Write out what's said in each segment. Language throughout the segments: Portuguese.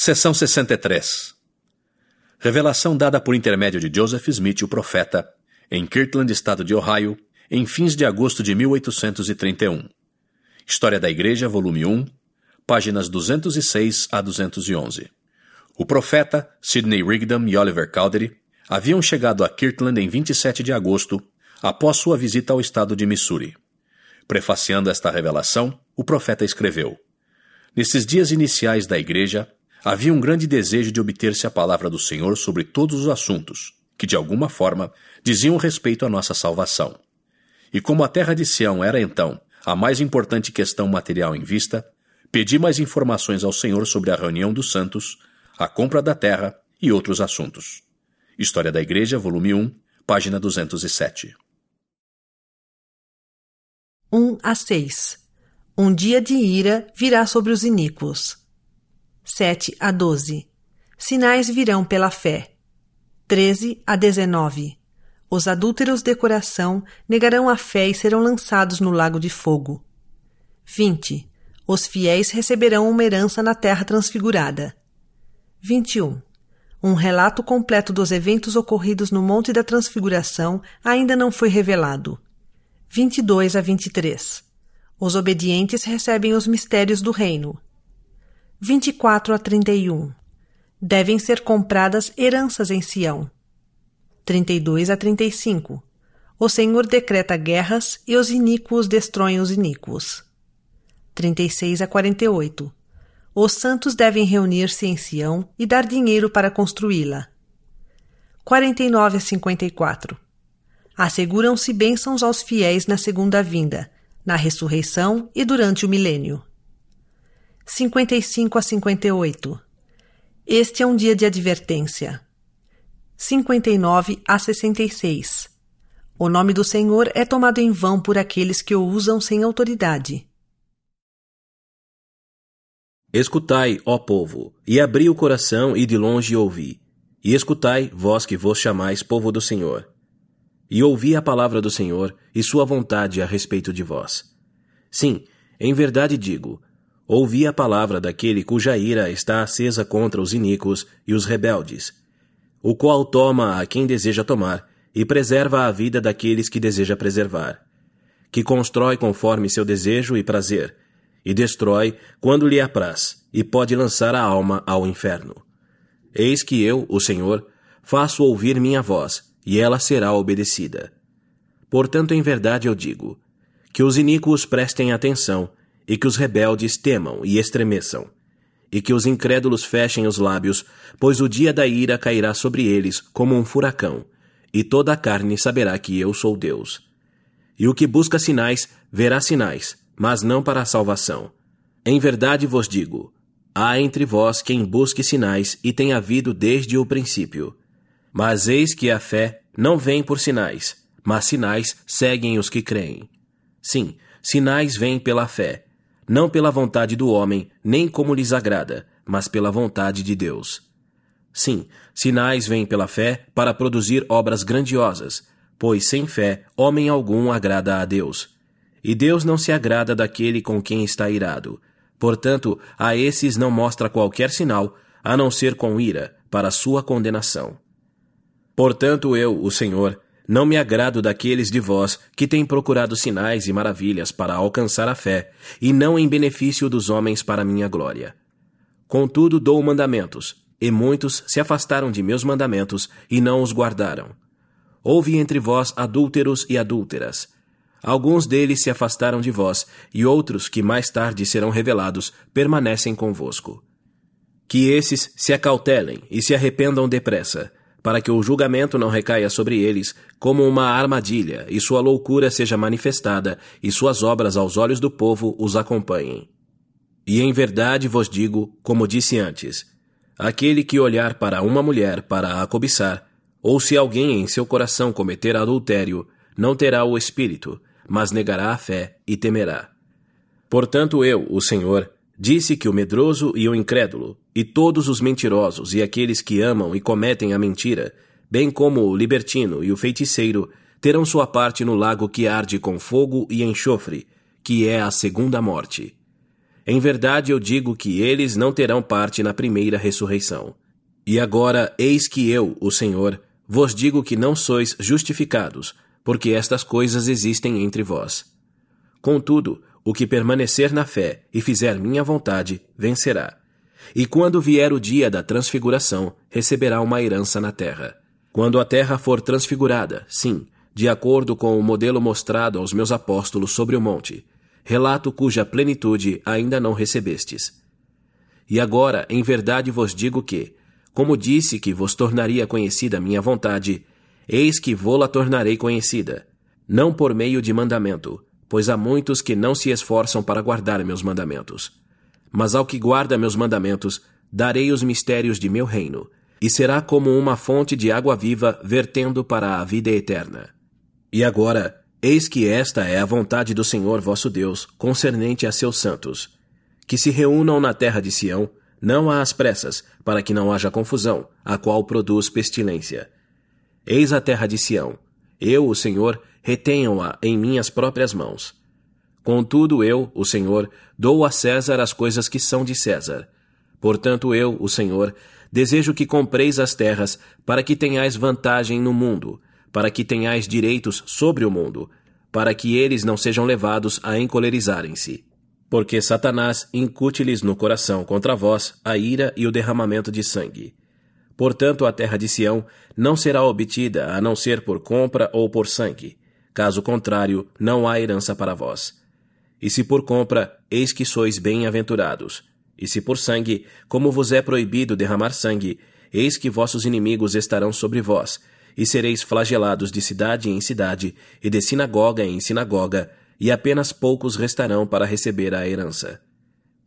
Seção 63 Revelação dada por intermédio de Joseph Smith, o profeta, em Kirtland, estado de Ohio, em fins de agosto de 1831. História da Igreja, volume 1, páginas 206 a 211. O profeta, Sidney Rigdon e Oliver Cowdery haviam chegado a Kirtland em 27 de agosto, após sua visita ao estado de Missouri. Prefaciando esta revelação, o profeta escreveu: Nesses dias iniciais da Igreja, Havia um grande desejo de obter-se a palavra do Senhor sobre todos os assuntos, que de alguma forma diziam respeito à nossa salvação. E como a terra de Sião era então a mais importante questão material em vista, pedi mais informações ao Senhor sobre a reunião dos santos, a compra da terra e outros assuntos. História da Igreja, volume 1, página 207. 1 a 6 Um dia de ira virá sobre os iníquos. 7 a 12. Sinais virão pela fé. 13 a 19. Os adúlteros de coração negarão a fé e serão lançados no lago de fogo. 20. Os fiéis receberão uma herança na terra transfigurada. 21. Um relato completo dos eventos ocorridos no Monte da Transfiguração ainda não foi revelado. 22 a 23. Os obedientes recebem os mistérios do reino. 24 a 31. Devem ser compradas heranças em Sião. 32 a 35. O Senhor decreta guerras e os iníquos destroem os iníquos. 36 a 48. Os santos devem reunir-se em Sião e dar dinheiro para construí-la. 49 a 54. Asseguram-se bênçãos aos fiéis na segunda vinda, na ressurreição e durante o milênio. 55 a 58. Este é um dia de advertência. 59 a 66. O nome do Senhor é tomado em vão por aqueles que o usam sem autoridade. Escutai, ó povo, e abri o coração e de longe ouvi. E escutai, vós que vos chamais povo do Senhor. E ouvi a palavra do Senhor e sua vontade a respeito de vós. Sim, em verdade digo, ouvi a palavra daquele cuja ira está acesa contra os iníquos e os rebeldes, o qual toma a quem deseja tomar e preserva a vida daqueles que deseja preservar, que constrói conforme seu desejo e prazer, e destrói quando lhe apraz, e pode lançar a alma ao inferno. Eis que eu, o Senhor, faço ouvir minha voz, e ela será obedecida. Portanto, em verdade eu digo: que os iníquos prestem atenção e que os rebeldes temam e estremeçam, e que os incrédulos fechem os lábios, pois o dia da ira cairá sobre eles como um furacão, e toda a carne saberá que eu sou Deus. E o que busca sinais, verá sinais, mas não para a salvação. Em verdade vos digo: há entre vós quem busque sinais, e tem havido desde o princípio. Mas eis que a fé não vem por sinais, mas sinais seguem os que creem. Sim, sinais vêm pela fé, não pela vontade do homem, nem como lhes agrada, mas pela vontade de Deus. Sim, sinais vêm pela fé para produzir obras grandiosas, pois sem fé homem algum agrada a Deus. E Deus não se agrada daquele com quem está irado. Portanto, a esses não mostra qualquer sinal, a não ser com ira, para sua condenação. Portanto, eu, o Senhor, não me agrado daqueles de vós que têm procurado sinais e maravilhas para alcançar a fé, e não em benefício dos homens para minha glória. Contudo, dou mandamentos, e muitos se afastaram de meus mandamentos e não os guardaram. Houve entre vós adúlteros e adúlteras. Alguns deles se afastaram de vós, e outros, que mais tarde serão revelados, permanecem convosco. Que esses se acautelem e se arrependam depressa, para que o julgamento não recaia sobre eles como uma armadilha, e sua loucura seja manifestada, e suas obras aos olhos do povo os acompanhem. E em verdade vos digo, como disse antes: aquele que olhar para uma mulher para a cobiçar, ou se alguém em seu coração cometer adultério, não terá o espírito, mas negará a fé e temerá. Portanto, eu, o Senhor, Disse que o medroso e o incrédulo, e todos os mentirosos e aqueles que amam e cometem a mentira, bem como o libertino e o feiticeiro, terão sua parte no lago que arde com fogo e enxofre, que é a segunda morte. Em verdade eu digo que eles não terão parte na primeira ressurreição. E agora, eis que eu, o Senhor, vos digo que não sois justificados, porque estas coisas existem entre vós. Contudo, o que permanecer na fé e fizer minha vontade, vencerá. E quando vier o dia da transfiguração, receberá uma herança na terra. Quando a terra for transfigurada, sim, de acordo com o modelo mostrado aos meus apóstolos sobre o monte, relato cuja plenitude ainda não recebestes. E agora, em verdade vos digo que, como disse que vos tornaria conhecida minha vontade, eis que vou-la tornarei conhecida, não por meio de mandamento, pois há muitos que não se esforçam para guardar meus mandamentos. Mas ao que guarda meus mandamentos, darei os mistérios de meu reino, e será como uma fonte de água viva vertendo para a vida eterna. E agora, eis que esta é a vontade do Senhor vosso Deus concernente a seus santos, que se reúnam na terra de Sião, não às pressas, para que não haja confusão, a qual produz pestilência. Eis a terra de Sião. Eu, o Senhor, retenham-a em minhas próprias mãos. Contudo, eu, o Senhor, dou a César as coisas que são de César. Portanto, eu, o Senhor, desejo que compreis as terras, para que tenhais vantagem no mundo, para que tenhais direitos sobre o mundo, para que eles não sejam levados a encolerizarem-se. Porque Satanás incute-lhes no coração contra vós a ira e o derramamento de sangue. Portanto, a terra de Sião não será obtida a não ser por compra ou por sangue. Caso contrário, não há herança para vós. E se por compra, eis que sois bem-aventurados. E se por sangue, como vos é proibido derramar sangue, eis que vossos inimigos estarão sobre vós, e sereis flagelados de cidade em cidade, e de sinagoga em sinagoga, e apenas poucos restarão para receber a herança.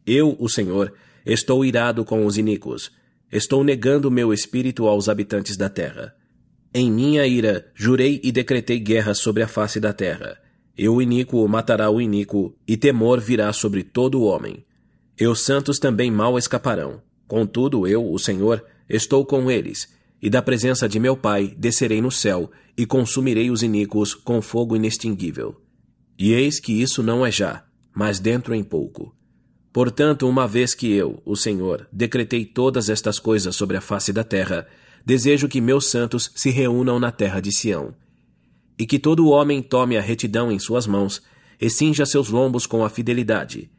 Eu, o Senhor, estou irado com os iníquos, estou negando meu espírito aos habitantes da terra. Em minha ira, jurei e decretei guerra sobre a face da terra e o iníquo matará o iníquo, e temor virá sobre todo o homem. E os santos também mal escaparão. Contudo, eu, o Senhor, estou com eles, e da presença de meu Pai descerei no céu, e consumirei os iníquos com fogo inextinguível. E eis que isso não é já, mas dentro em pouco. Portanto, uma vez que eu, o Senhor, decretei todas estas coisas sobre a face da terra, desejo que meus santos se reúnam na terra de Sião e que todo homem tome a retidão em suas mãos, e cinja seus lombos com a fidelidade.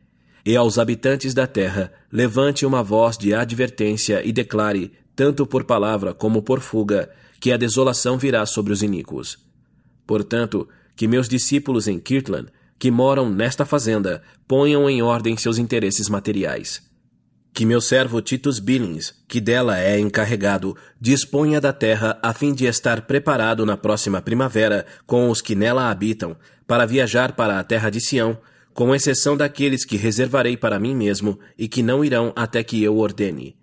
E aos habitantes da terra, levante uma voz de advertência e declare, tanto por palavra como por fuga, que a desolação virá sobre os iníquos. Portanto, que meus discípulos em Kirtland, que moram nesta fazenda, ponham em ordem seus interesses materiais que meu servo Titus Billings, que dela é encarregado, disponha da terra a fim de estar preparado na próxima primavera com os que nela habitam, para viajar para a terra de Sião, com exceção daqueles que reservarei para mim mesmo e que não irão até que eu ordene.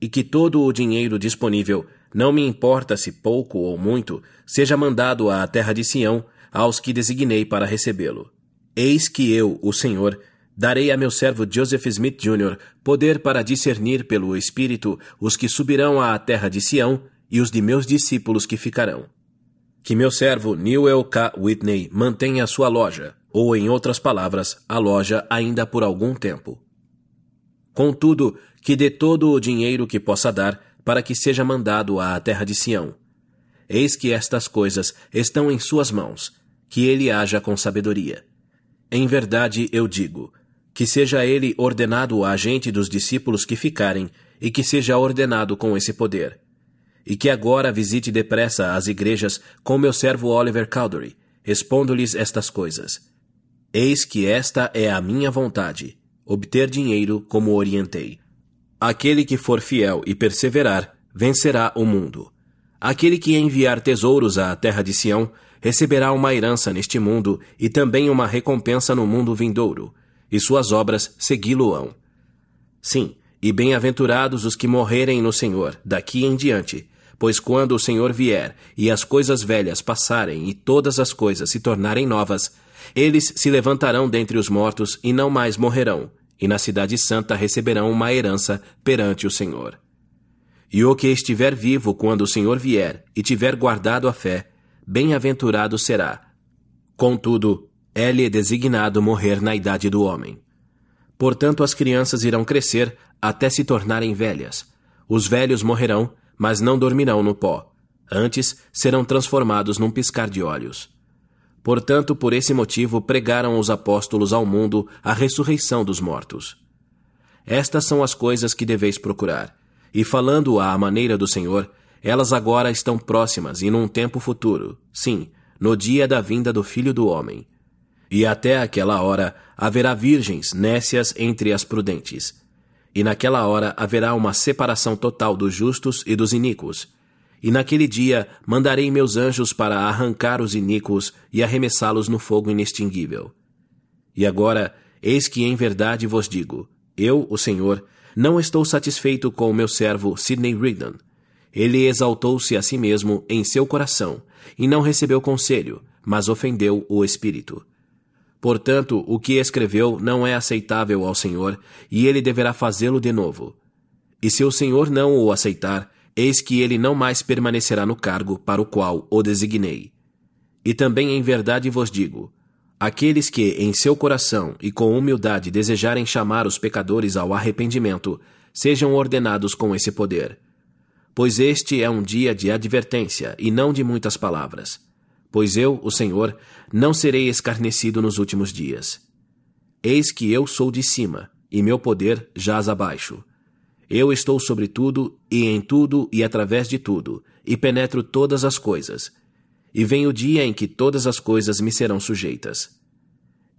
E que todo o dinheiro disponível, não me importa se pouco ou muito, seja mandado à terra de Sião aos que designei para recebê-lo. Eis que eu, o Senhor, Darei a meu servo Joseph Smith Jr. poder para discernir pelo Espírito os que subirão à terra de Sião e os de meus discípulos que ficarão. Que meu servo Newell K. Whitney mantenha sua loja, ou em outras palavras, a loja ainda por algum tempo. Contudo, que dê todo o dinheiro que possa dar para que seja mandado à terra de Sião. Eis que estas coisas estão em suas mãos, que ele haja com sabedoria. Em verdade eu digo, que seja ele ordenado o agente dos discípulos que ficarem, e que seja ordenado com esse poder. E que agora visite depressa as igrejas com meu servo Oliver Cowdery, expondo-lhes estas coisas. Eis que esta é a minha vontade, obter dinheiro como orientei. Aquele que for fiel e perseverar, vencerá o mundo. Aquele que enviar tesouros à terra de Sião, receberá uma herança neste mundo e também uma recompensa no mundo vindouro e suas obras segui-lo-ão. Sim, e bem-aventurados os que morrerem no Senhor, daqui em diante, pois quando o Senhor vier e as coisas velhas passarem e todas as coisas se tornarem novas, eles se levantarão dentre os mortos e não mais morrerão, e na Cidade Santa receberão uma herança perante o Senhor. E o que estiver vivo quando o Senhor vier e tiver guardado a fé, bem-aventurado será. Contudo, é-lhe designado morrer na idade do homem. Portanto, as crianças irão crescer até se tornarem velhas. Os velhos morrerão, mas não dormirão no pó. Antes, serão transformados num piscar de olhos. Portanto, por esse motivo pregaram os apóstolos ao mundo a ressurreição dos mortos. Estas são as coisas que deveis procurar. E falando à maneira do Senhor, elas agora estão próximas e num tempo futuro, sim, no dia da vinda do Filho do Homem. E até aquela hora haverá virgens nécias entre as prudentes. E naquela hora haverá uma separação total dos justos e dos iníquos. E naquele dia mandarei meus anjos para arrancar os iníquos e arremessá-los no fogo inextinguível. E agora, eis que em verdade vos digo: eu, o Senhor, não estou satisfeito com o meu servo Sidney Rigdon. Ele exaltou-se a si mesmo em seu coração, e não recebeu conselho, mas ofendeu o Espírito. Portanto, o que escreveu não é aceitável ao Senhor, e ele deverá fazê-lo de novo. E se o Senhor não o aceitar, eis que ele não mais permanecerá no cargo para o qual o designei. E também em verdade vos digo: aqueles que, em seu coração e com humildade, desejarem chamar os pecadores ao arrependimento, sejam ordenados com esse poder. Pois este é um dia de advertência e não de muitas palavras pois eu, o Senhor, não serei escarnecido nos últimos dias. Eis que eu sou de cima, e meu poder jaz abaixo. Eu estou sobre tudo, e em tudo, e através de tudo, e penetro todas as coisas. E vem o dia em que todas as coisas me serão sujeitas.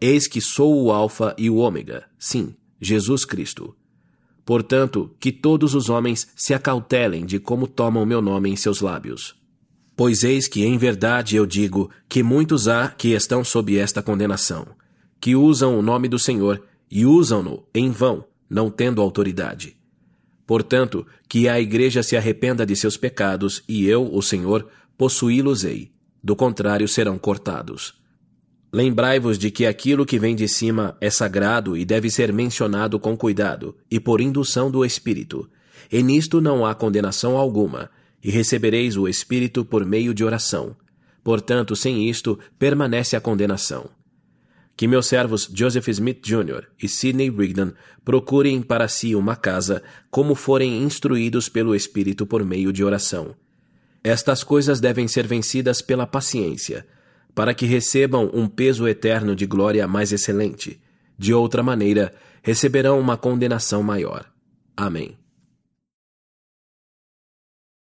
Eis que sou o Alfa e o Ômega, sim, Jesus Cristo. Portanto, que todos os homens se acautelem de como tomam meu nome em seus lábios. Pois eis que em verdade eu digo que muitos há que estão sob esta condenação, que usam o nome do Senhor e usam-no em vão, não tendo autoridade. Portanto, que a igreja se arrependa de seus pecados e eu, o Senhor, possuí-los-ei. Do contrário, serão cortados. Lembrai-vos de que aquilo que vem de cima é sagrado e deve ser mencionado com cuidado e por indução do Espírito. E nisto não há condenação alguma, e recebereis o Espírito por meio de oração. Portanto, sem isto, permanece a condenação. Que meus servos Joseph Smith Jr. e Sidney Rigdon procurem para si uma casa, como forem instruídos pelo Espírito por meio de oração. Estas coisas devem ser vencidas pela paciência, para que recebam um peso eterno de glória mais excelente. De outra maneira, receberão uma condenação maior. Amém.